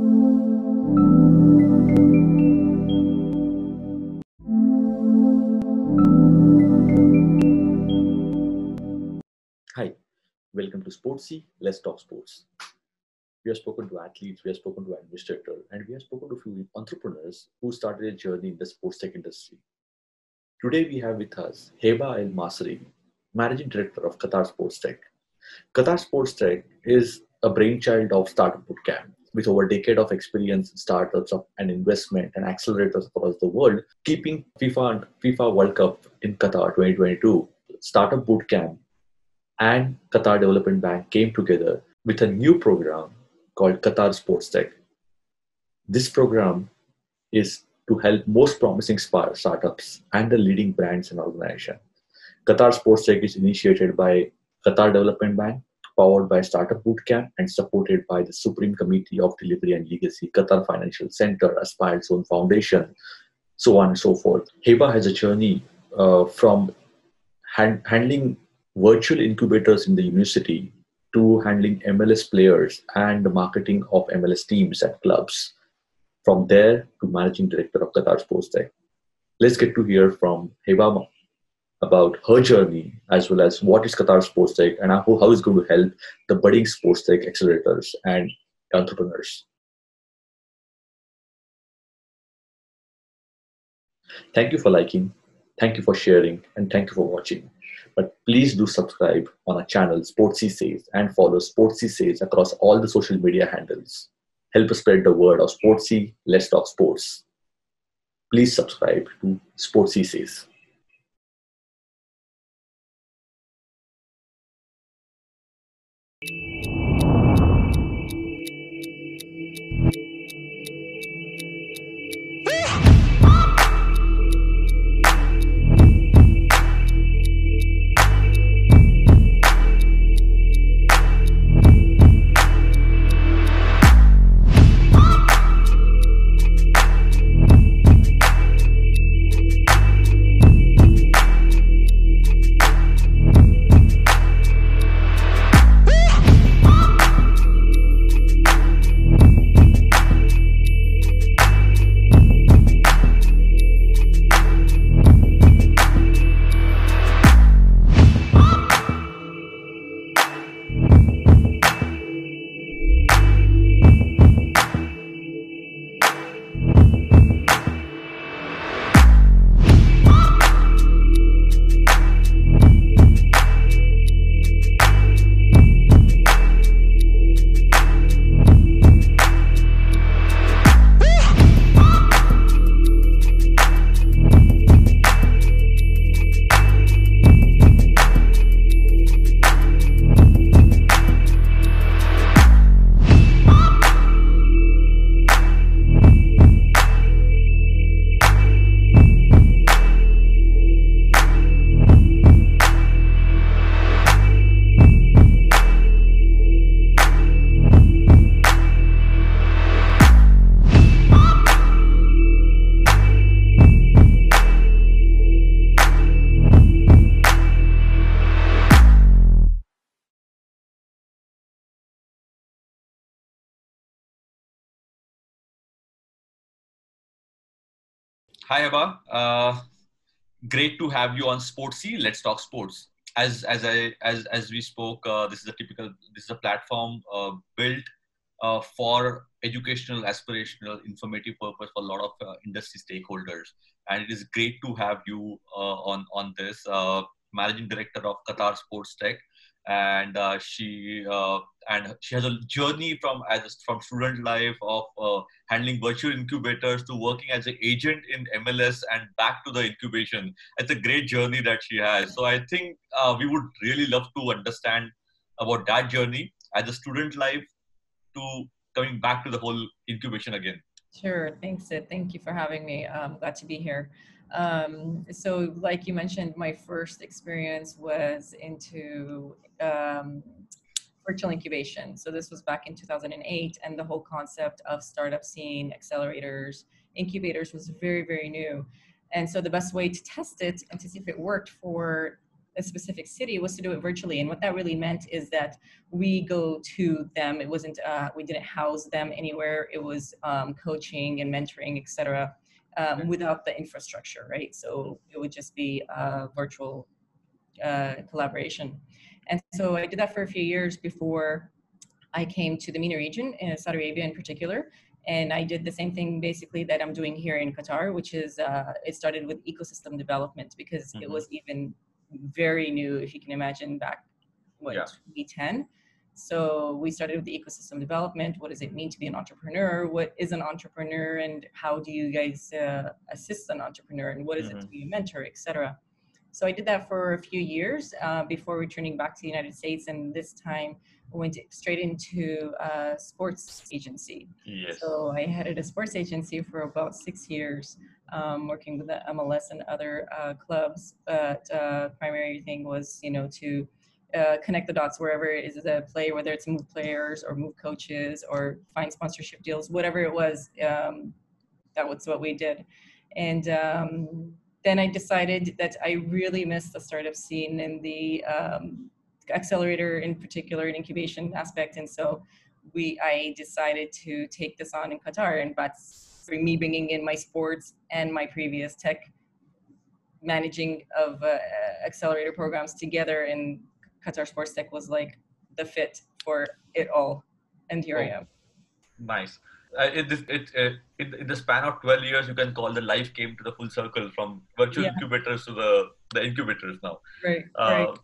Hi, welcome to Sportsy. Let's talk sports. We have spoken to athletes, we have spoken to administrators, and we have spoken to few entrepreneurs who started a journey in the sports tech industry. Today we have with us Heba El Masri, Managing Director of Qatar Sports Tech. Qatar Sports Tech is a brainchild of Startup Bootcamp with over a decade of experience in startups and investment and accelerators across the world, keeping FIFA and FIFA World Cup in Qatar 2022. Startup Bootcamp and Qatar Development Bank came together with a new program called Qatar Sports Tech. This program is to help most promising startups and the leading brands and organizations. Qatar Sports Tech is initiated by Qatar Development Bank, powered by Startup Bootcamp, and supported by the Supreme Committee of Delivery and Legacy, Qatar Financial Center, Aspire Zone Foundation, so on and so forth. Heba has a journey uh, from hand, handling virtual incubators in the university to handling MLS players and the marketing of MLS teams at clubs. From there to managing director of Qatar Sports Tech. Let's get to hear from Heba about her journey as well as what is Qatar Sports Tech and how, how it's going to help the budding sports tech accelerators and entrepreneurs. Thank you for liking, thank you for sharing, and thank you for watching. But please do subscribe on our channel Sportsy Says and follow Sportsy Says across all the social media handles. Help us spread the word of Sportsy, Let's Talk Sports. Please subscribe to Sportsy Says. Hi, Abba. Uh, great to have you on Sportsy. Let's talk sports. As as I as as we spoke, uh, this is a typical this is a platform uh, built uh, for educational, aspirational, informative purpose for a lot of uh, industry stakeholders. And it is great to have you uh, on on this. Managing Director of Qatar Sports Tech, and uh, she uh, and she has a journey from as from student life of uh, handling virtual incubators to working as an agent in MLS and back to the incubation. It's a great journey that she has. So I think uh, we would really love to understand about that journey as a student life to coming back to the whole incubation again. Sure. Thanks, Sid. Thank you for having me. I'm glad to be here. Um, so like you mentioned, my first experience was into um, virtual incubation. So this was back in 2008 and the whole concept of startup scene, accelerators, incubators was very, very new. And so the best way to test it and to see if it worked for a specific city was to do it virtually. And what that really meant is that we go to them. It wasn't, uh, we didn't house them anywhere. It was um, coaching and mentoring, etc., um, without the infrastructure, right? So it would just be a virtual uh, collaboration. And so I did that for a few years before I came to the MENA region, in Saudi Arabia in particular. And I did the same thing basically that I'm doing here in Qatar, which is uh, it started with ecosystem development because mm-hmm. it was even very new, if you can imagine, back what yeah. 2010. So we started with the ecosystem development. What does it mean to be an entrepreneur? What is an entrepreneur, and how do you guys uh, assist an entrepreneur? And what is mm-hmm. it to be a mentor, etc. So I did that for a few years uh, before returning back to the United States, and this time I went straight into a sports agency. Yes. So I headed a sports agency for about six years, um, working with the MLS and other uh, clubs. But uh, primary thing was, you know, to uh, connect the dots wherever it is a play, whether it's move players or move coaches or find sponsorship deals, whatever it was. Um, that was what we did, and um, then I decided that I really missed the startup scene and the um, accelerator in particular and incubation aspect and so we i decided to take this on in qatar and that's for me bringing in my sports and my previous tech managing of uh, accelerator programs together in qatar sports tech was like the fit for it all and here oh, i am nice uh, it, it, it, in the span of 12 years you can call the life came to the full circle from virtual yeah. incubators to the the incubators now right, uh, right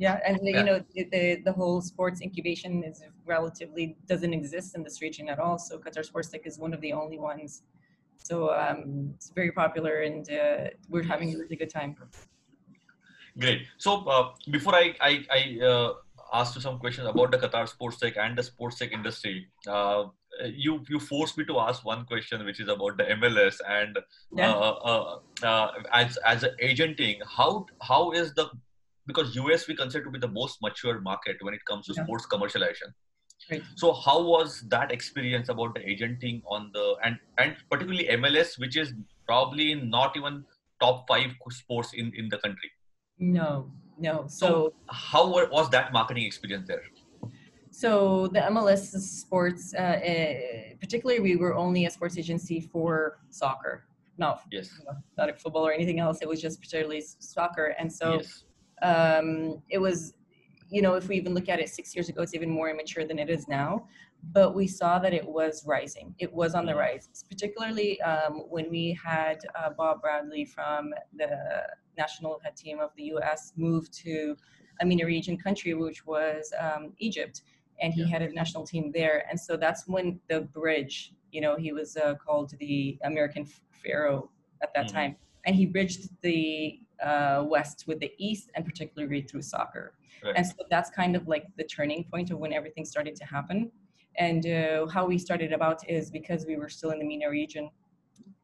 yeah, and yeah. you know the the whole sports incubation is relatively doesn't exist in this region at all. So Qatar Sports Tech is one of the only ones. So um, it's very popular, and uh, we're having a really good time. Great. So uh, before I I, I uh, ask you some questions about the Qatar Sports Tech and the sports tech industry, uh, you you forced me to ask one question, which is about the MLS and yeah. Uh, as as an agenting. How how is the because US we consider to be the most mature market when it comes to yeah. sports commercialization. Right. So how was that experience about the agenting on the and and particularly MLS, which is probably not even top five sports in in the country? No, no. So, so how was that marketing experience there? So the MLS sports, uh, uh, particularly, we were only a sports agency for soccer, not yes, not football or anything else. It was just particularly soccer, and so. Yes um, it was, you know, if we even look at it six years ago, it's even more immature than it is now. But we saw that it was rising. It was on the mm-hmm. rise, particularly um, when we had uh, Bob Bradley from the national head team of the U.S. moved to a MENA region country, which was um, Egypt, and he yeah. had a national team there. And so that's when the bridge, you know, he was uh, called the American Pharaoh at that mm-hmm. time, and he bridged the uh, west with the east and particularly through soccer right. and so that's kind of like the turning point of when everything started to happen and uh, how we started about is because we were still in the MENA region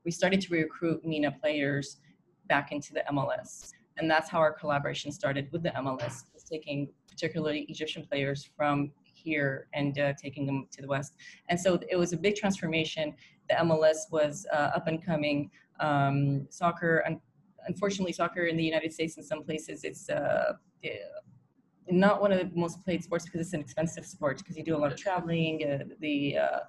we started to recruit MENA players back into the MLS and that's how our collaboration started with the MLS taking particularly Egyptian players from here and uh, taking them to the west. And so it was a big transformation. The MLS was uh, up and coming. Um, soccer and unfortunately, soccer in the United States, in some places, it's uh, not one of the most played sports because it's an expensive sport because you do a lot of traveling. Uh, the uh,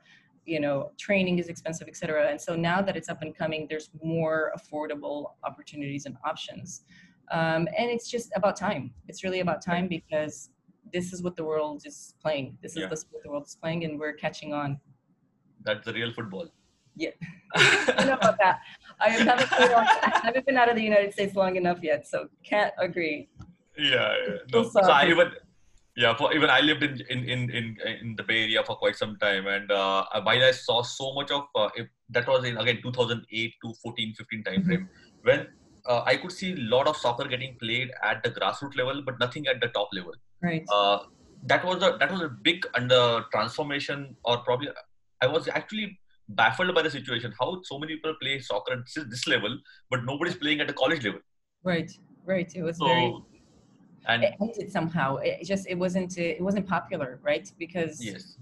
you know training is expensive, etc. And so now that it's up and coming, there's more affordable opportunities and options. Um, and it's just about time. It's really about time because this is what the world is playing. This is yeah. the sport the world is playing, and we're catching on. That's the real football. Yeah. I know about that. I haven't, been, I haven't been out of the United States long enough yet, so can't agree. Yeah, yeah. No. So I even yeah, for even I lived in in in in, in the Bay Area for quite some time, and uh, while I saw so much of uh, if, that was in again 2008 to 14, 15 time frame mm-hmm. when uh, I could see a lot of soccer getting played at the grassroots level, but nothing at the top level. Right. Uh, that was a that was a big under transformation, or probably I was actually baffled by the situation. How so many people play soccer at this level, but nobody's playing at the college level. Right, right. It was so, very. And it ended somehow. It just it wasn't it wasn't popular, right? Because yes,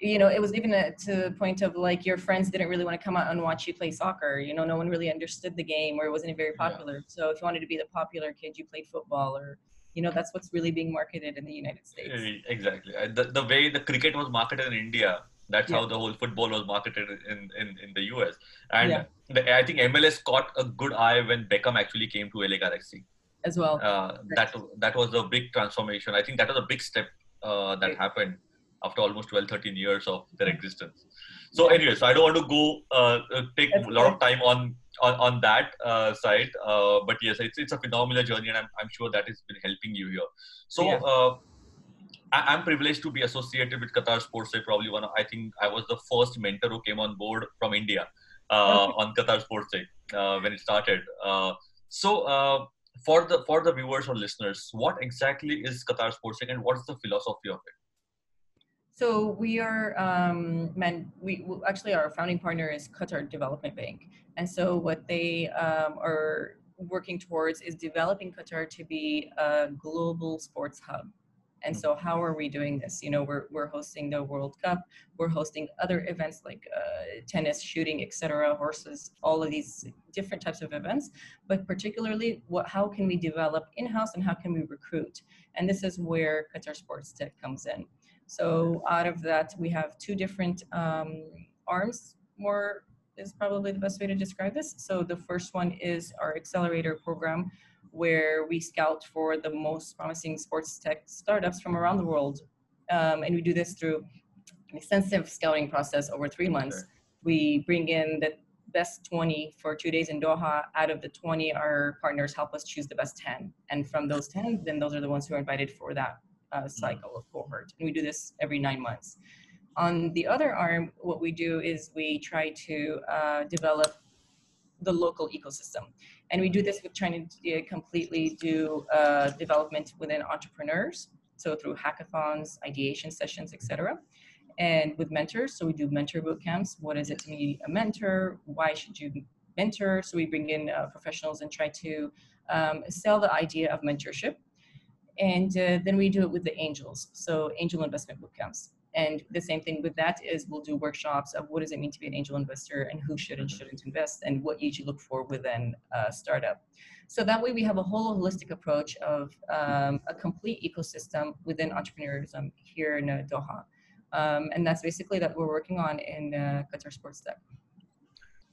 you know, it was even a, to the point of like your friends didn't really want to come out and watch you play soccer. You know, no one really understood the game or it wasn't very popular. Yeah. So if you wanted to be the popular kid, you played football or, you know, that's what's really being marketed in the United States. Exactly. The, the way the cricket was marketed in India, that's yeah. how the whole football was marketed in, in, in the US. And yeah. the, I think MLS caught a good eye when Beckham actually came to LA Galaxy. As well. Uh, that that was a big transformation. I think that was a big step uh, that happened after almost 12 13 years of their existence so anyway so i don't want to go uh, uh take That's a lot of time on on, on that uh, side uh, but yes it's, it's a phenomenal journey and I'm, I'm sure that has been helping you here so yeah. Uh, I, am privileged to be associated with qatar sports tech probably one of, i think i was the first mentor who came on board from india uh, okay. on qatar sports tech when it started so for the for the viewers or listeners what exactly is qatar sports and what's the philosophy of it so we are, um, man, we actually our founding partner is Qatar Development Bank, and so what they um, are working towards is developing Qatar to be a global sports hub. And so how are we doing this? You know, we're, we're hosting the World Cup, we're hosting other events like uh, tennis, shooting, etc., horses, all of these different types of events. But particularly, what how can we develop in-house and how can we recruit? And this is where Qatar Sports Tech comes in. So out of that, we have two different um, arms, more is probably the best way to describe this. So the first one is our accelerator program, where we scout for the most promising sports tech startups from around the world. Um, and we do this through an extensive scouting process over three months. We bring in the best 20 for two days in Doha. Out of the 20, our partners help us choose the best 10. And from those 10, then those are the ones who are invited for that uh, cycle of cohort. And we do this every nine months. On the other arm, what we do is we try to uh, develop the local ecosystem. And we do this with trying to completely do uh, development within entrepreneurs. So through hackathons, ideation sessions, etc. And with mentors, so we do mentor boot camps. What is it to be a mentor? Why should you mentor? So we bring in uh, professionals and try to um, sell the idea of mentorship and uh, then we do it with the angels, so angel investment boot camps. And the same thing with that is we'll do workshops of what does it mean to be an angel investor and who should and mm-hmm. shouldn't invest and what you should look for within a startup. So that way we have a whole holistic approach of um, a complete ecosystem within entrepreneurism here in uh, Doha. Um, and that's basically that we're working on in uh, Qatar Sports Tech.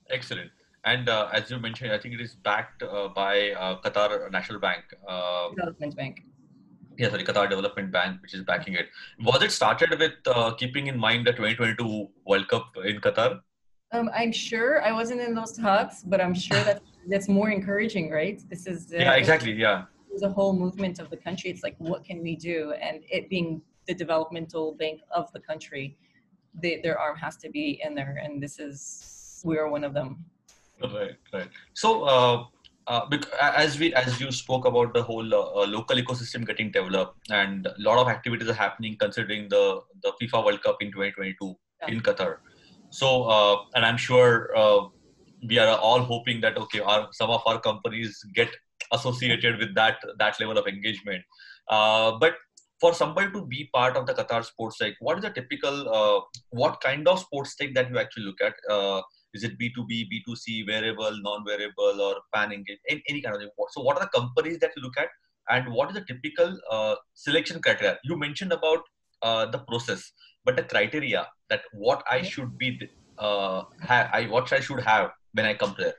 Excellent. And uh, as you mentioned, I think it is backed uh, by uh, Qatar National Bank. Uh, Development Bank yeah, sorry, Qatar Development Bank, which is backing it. Was it started with uh, keeping in mind the 2022 World Cup in Qatar? Um, I'm sure I wasn't in those talks, but I'm sure that that's more encouraging, right? This is uh, yeah, exactly, yeah. There's a whole movement of the country. It's like, what can we do? And it being the developmental bank of the country, they, their arm has to be in there, and this is we are one of them. Right, right. So, uh, uh, as we as you spoke about the whole uh, local ecosystem getting developed and a lot of activities are happening considering the the FIFA World Cup in 2022 yeah. in Qatar. So uh, and I'm sure uh, we are all hoping that okay, our, some of our companies get associated with that that level of engagement. Uh, but for somebody to be part of the Qatar sports tech, what is a typical uh, what kind of sports tech that you actually look at? Is it b2b b2c wearable non-wearable or pan engage any, any kind of thing so what are the companies that you look at? And what is the typical uh, selection criteria? You mentioned about uh, the process but the criteria that what i should be uh, ha- I, what i should have when i come there.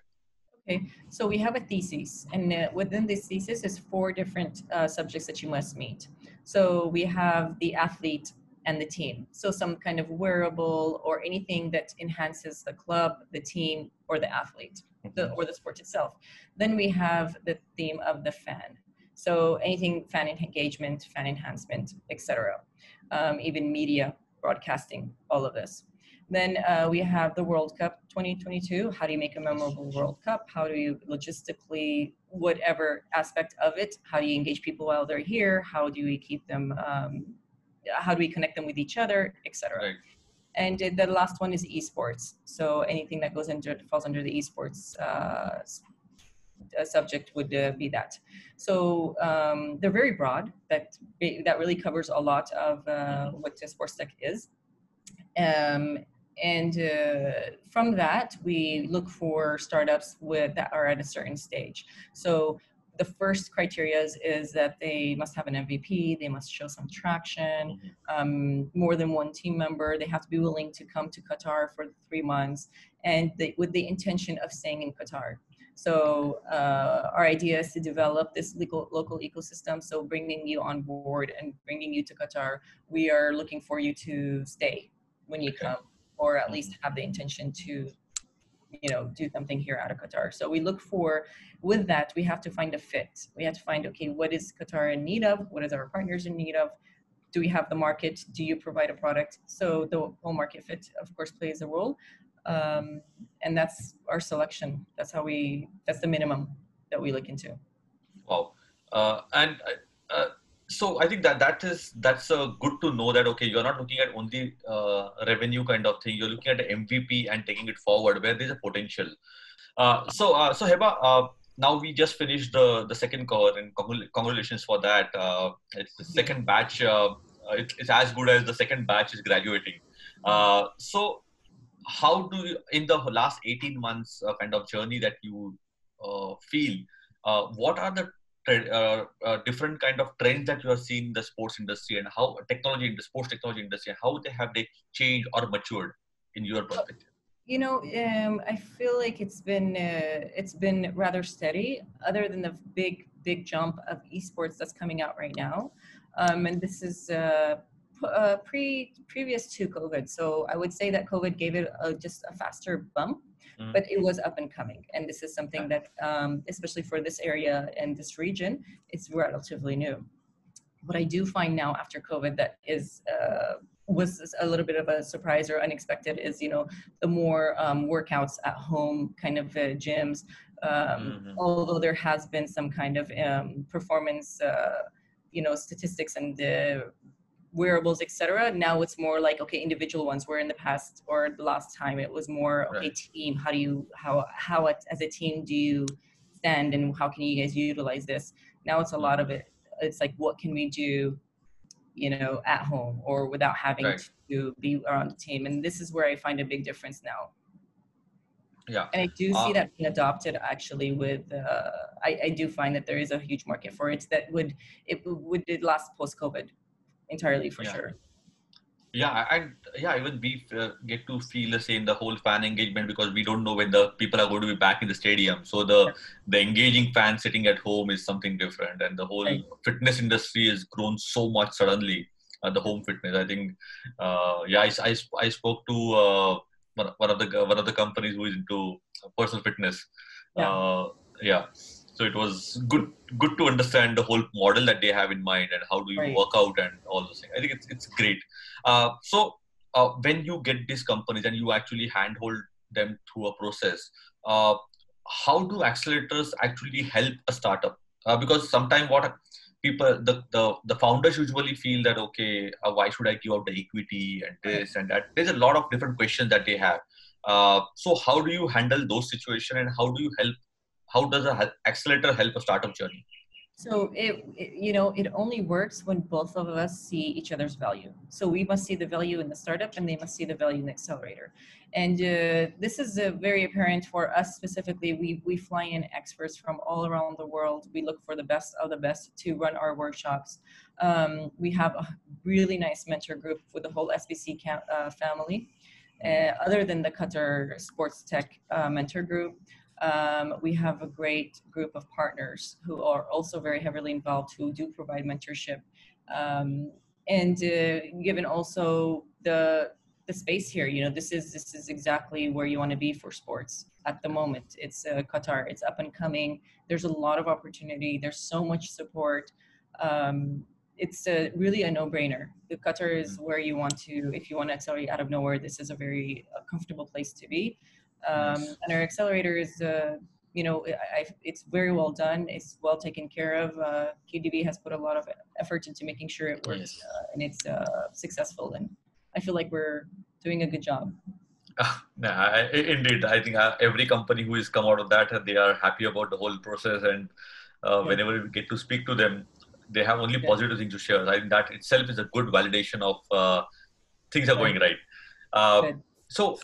Okay, so we have a thesis, and uh, within this thesis is four different uh, subjects that you must meet. So we have the athlete and the team. So some kind of wearable or anything that enhances the club, the team, or the athlete, the, or the sport itself. Then we have the theme of the fan. So anything fan engagement, fan enhancement, etc. Um, even media, broadcasting, all of this. Then uh, we have the World Cup 2022. How do you make a memorable World Cup? How do you logistically, whatever aspect of it, how do you engage people while they're here? How do we keep them um, how do we connect them with each other, etc. Right. And the last one is esports. So anything that goes into falls under the esports uh, subject would uh, be that. So um, they're very broad. That that really covers a lot of uh, what sports tech is. Um, and uh, from that, we look for startups with that are at a certain stage. So the first criteria is, that they must have an MVP, they must show some traction, Mm-hmm. um, more than one team member, they have to be willing to come to Qatar for three months, and they, with the intention of staying in Qatar. So uh, our idea is to develop this legal, local ecosystem. So bringing you on board and bringing you to Qatar, we are looking for you to stay when you come, or at least have the intention to you know do something here out of qatar. So we look for with that we have to find a fit. We have to find okay what is qatar in need of? What is our partners in need of? Do we have the market? Do you provide a product? So the whole market fit of course plays a role. Um, and that's our selection. That's how we that's the minimum that we look into. Wow uh, and uh, so I think that that is that's uh, good to know that okay you're not looking at only uh, revenue kind of thing you're looking at MVP and taking it forward where there's a potential. Uh, so uh, so Heba, uh, now we just finished the the second cohort and congratulations for that. Uh, it's the second batch. It, it's as good as the second batch is graduating. so how do you in the last 18 months kind of journey that you feel what are the uh, uh, different kind of trends that you are seeing in the sports industry and how technology in the sports technology industry how they have they changed or matured in your perspective? You know um, i feel like it's been uh, it's been rather steady other than the big big jump of esports that's coming out right now. Um, and this is uh, uh, pre previous to covid. So i would say that covid gave it a, just a faster bump mm. but it was up and coming. And this is something that, um, especially for this area and this region, it's relatively new. What I do find now after COVID that is uh, was a little bit of a surprise or unexpected is you know the more um, workouts at home kind of uh, gyms. Um, mm-hmm. Although there has been some kind of um, performance, uh, you know, statistics and wearables, etc. Now it's more like okay, individual ones. Where in the past or the last time it was more okay, right. team. How do you how how as a team do you stand and how can you guys utilize this? Now it's a lot of it. It's like what can we do, you know, at home or without having right. to be around the team. And this is where I find a big difference now. Yeah. And I do see um, that being adopted actually with, uh, I, I do find that there is a huge market for it that would, it would it last post COVID entirely for yeah. sure yeah and yeah even we uh, get to feel the same the whole fan engagement because we don't know when the people are going to be back in the stadium so the yeah. the engaging fan sitting at home is something different and the whole right. fitness industry has grown so much suddenly uh, the home fitness i think uh, yeah I, I, I spoke to uh, one, one of the one of the companies who is into personal fitness yeah, uh, yeah so it was good good to understand the whole model that they have in mind and how do you right. work out and all those things. I think it's, it's great. Uh, so uh, when you get these companies and you actually handhold them through a process uh, how do accelerators actually help a startup? Uh, because sometimes what people the, the the founders usually feel that okay uh, why should i give out the equity and this and that? There's a lot of different questions that they have. Uh, so how do you handle those situations and how do you help how does an accelerator help a startup journey? So it, it, you know it only works when both of us see each other's value. So we must see the value in the startup and they must see the value in the accelerator. And uh, this is uh, very apparent for us specifically. We, we fly in experts from all around the world. We look for the best of the best to run our workshops. Um, we have a really nice mentor group with the whole sbc camp, uh, family. Uh, other than the qatar sports tech uh, mentor group um, we have a great group of partners who are also very heavily involved who do provide mentorship. Um, and uh, given also the the space here, you know, this is this is exactly where you want to be for sports at the moment. It's uh, Qatar. It's up and coming. There's a lot of opportunity. There's so much support. Um, it's a, really a no-brainer. The Qatar is mm-hmm. where you want to, if you want to accelerate out of nowhere, this is a very uh, comfortable place to be. Um, nice. And our accelerator is, uh, you know, I, it's very well done. It's well taken care of. Uh, QDB has put a lot of effort into making sure it works yes. uh, and it's uh, successful. And I feel like we're doing a good job. nah, indeed, I think uh, every company who has come out of that, they are happy about the whole process. And uh, yeah. whenever we get to speak to them, they have only yeah. positive things to share. I think that itself is a good validation of things are going right. Uh, so,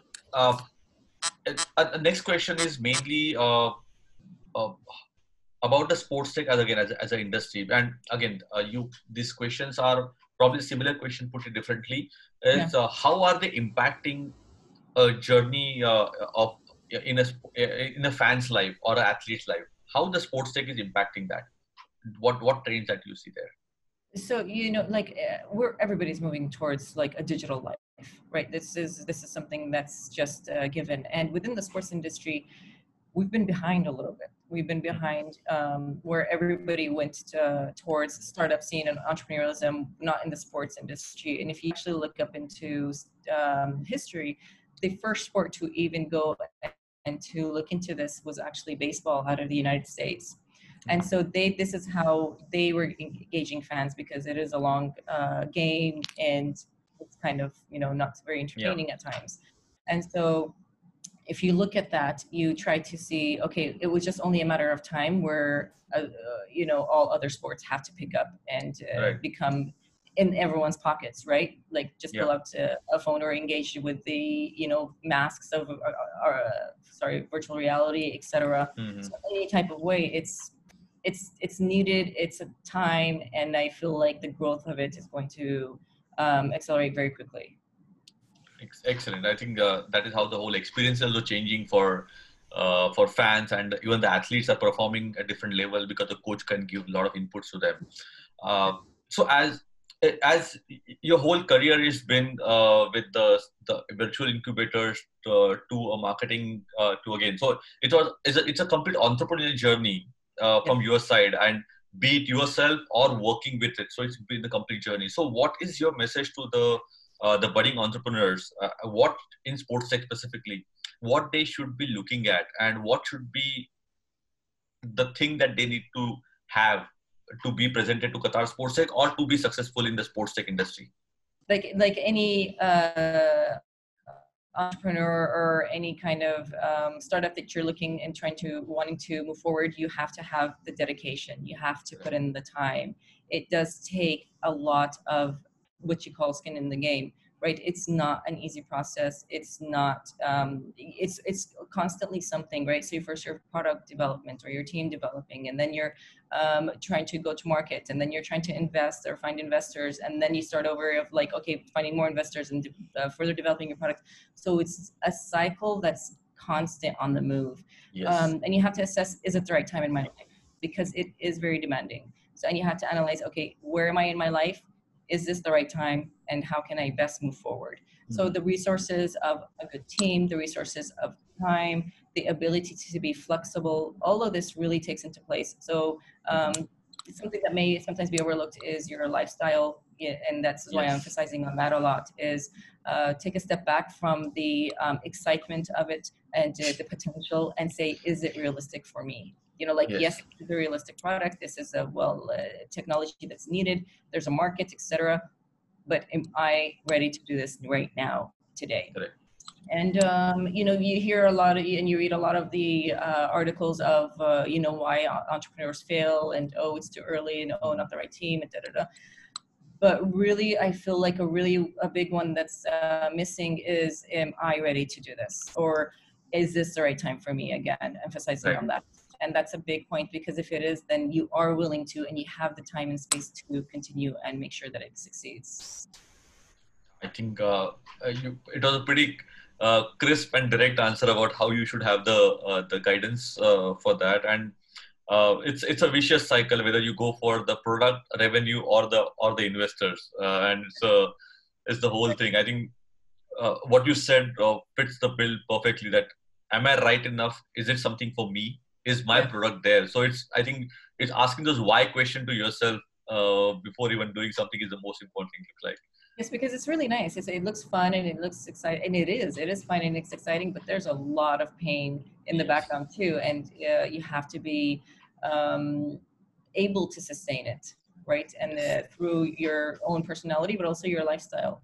uh, uh, the next question is mainly uh, uh, about the sports tech as again as, as an industry. And again, uh, you these questions are probably similar question put it differently. Is uh, how are they impacting a journey uh, of in a in a fan's life or an athlete's life? How the sports tech is impacting that? What what trends that you see there? so you know like we're everybody's moving towards like a digital life right? This is this is something that's just uh, given. And within the sports industry we've been behind a little bit. We've been behind um, where everybody went to, towards startup scene and entrepreneurialism not in the sports industry. And if you actually look up into um, history the first sport to even go and to look into this was actually baseball out of the united states. And so they this is how they were engaging fans because it is a long uh, game and kind of you know not very entertaining yeah. at times and so if you look at that you try to see okay it was just only a matter of time where uh, uh, you know all other sports have to pick up and uh, right. become in everyone's pockets right like just yeah. pull out a phone or engage with the you know masks of uh, or, sorry virtual reality etc mm-hmm. so any type of way it's it's it's needed it's a time and i feel like the growth of it is going to um, accelerate very quickly. Excellent. I think uh, that is how the whole experience is also changing for uh, for fans and even the athletes are performing at different level because the coach can give a lot of inputs to them. Uh, so as as your whole career has been uh, with the, the virtual incubators to, to a marketing uh, to again. So it was it's a, it's a complete entrepreneurial journey uh, from yeah. your side and be it yourself or working with it. So it's been the complete journey. So what is your message to the uh, the budding entrepreneurs? Uh, what in sports tech specifically what they should be looking at and what should be the thing that they need to have to be presented to qatar sports tech or to be successful in the sports tech industry? Like like any uh, entrepreneur or any kind of um, startup that you're looking and trying to wanting to move forward you have to have the dedication. You have to put in the time. It does take a lot of what you call skin in the game right? It's not an easy process. It's not um, it's it's constantly something right? So you first your product development or your team developing and then you're um, trying to go to market and then you're trying to invest or find investors and then you start over of like okay finding more investors and uh, further developing your product. So it's a cycle that's constant on the move. Yes. um, and you have to assess is it the right time in my life? Because it is very demanding. So and you have to analyze okay where am i in my life is this the right time and how can I best move forward? Mm-hmm. So the resources of a good team, the resources of time, the ability to be flexible, all of this really takes into place. So um, something that may sometimes be overlooked is your lifestyle, and that's why yes. I'm emphasizing on that a lot. Is uh, take a step back from the um, excitement of it and uh, the potential, and say, is it realistic for me? You know like yes, yes it's a realistic product. This is a well uh, technology that's needed. There's a market etc but am i ready to do this right now today? Correct. and um, you know you hear a lot of and you read a lot of the uh, articles of uh, you know why entrepreneurs fail and oh it's too early and oh not the right team and da da da. But really i feel like a really a big one that's uh, missing is am i ready to do this? Or is this the right time for me again? Emphasizing right. on that and that's a big point because if it is then you are willing to and you have the time and space to continue and make sure that it succeeds. I think uh, uh you, it was a pretty uh, crisp and direct answer about how you should have the uh, the guidance uh, for that. And uh, it's it's a vicious cycle whether you go for the product revenue or the or the investors and it's so it's the whole thing. I think what you said fits the bill perfectly that am i right enough? Is it something for me is my product there. So it's i think it's asking those why question to yourself uh, before even doing something is the most important thing looks like yes because it's really nice. It's, it looks fun and it looks exciting and it is it is fun and it's exciting but there's a lot of pain in the background too and uh, you have to be um, able to sustain it right? And uh, through your own personality but also your lifestyle.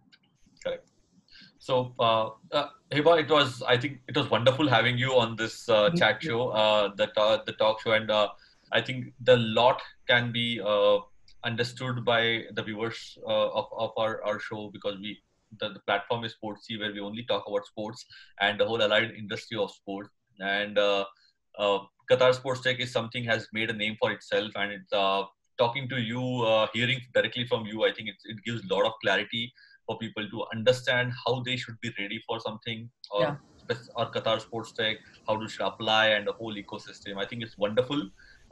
Correct so, uh, uh, Heba, it was I think it was wonderful having you on this uh, chat show, uh, the the talk show, and uh, I think the lot can be uh, understood by the viewers uh, of of our, our show because we the, the platform is Sportsy, where we only talk about sports and the whole allied industry of sports. And uh, uh, Qatar Sports Tech is something has made a name for itself, and it's uh, talking to you, uh, hearing directly from you. I think it, it gives a lot of clarity for people to understand how they should be ready for something or Yeah. or Qatar Sports Tech, how to should apply and the whole ecosystem. I think it's wonderful.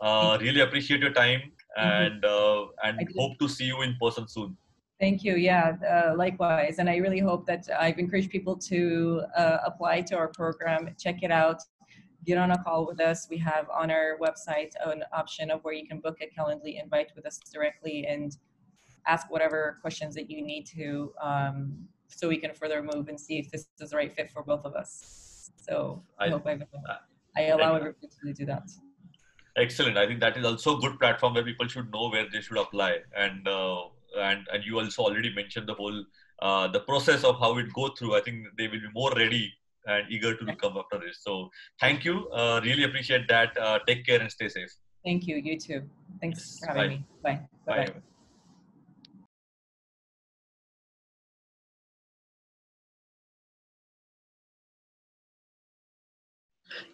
Uh, really appreciate your time and uh, and hope to see you in person soon. Thank you. Yeah, uh, likewise. And I really hope that I've encouraged people to uh, apply to our program, check it out, get on a call with us. We have on our website an option of where you can book a Calendly invite with us directly and ask whatever questions that you need to um, so we can further move and see if this is the right fit for both of us. So I, I- hope I've, I allow everybody to do that. Excellent. I think that is also a good platform where people should know where they should apply. And uh, and and you also already mentioned the whole uh, the process of how it go through. I think they will be more ready and eager to come after this. So thank you. Uh, really appreciate that. Uh, take care and stay safe. Thank you. You too. Thanks Yes, for having bye. me. Bye. Bye.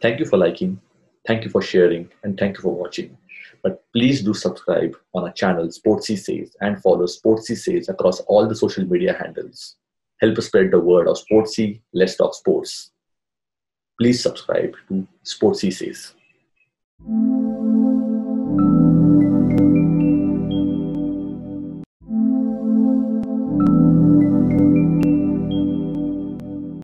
Thank you for liking, thank you for sharing, and thank you for watching. But please do subscribe on our channel Sportsy Says and follow Sportsy Says across all the social media handles. Help us spread the word of Sportsy, Let's Talk Sports. Please subscribe to Sportsy Says.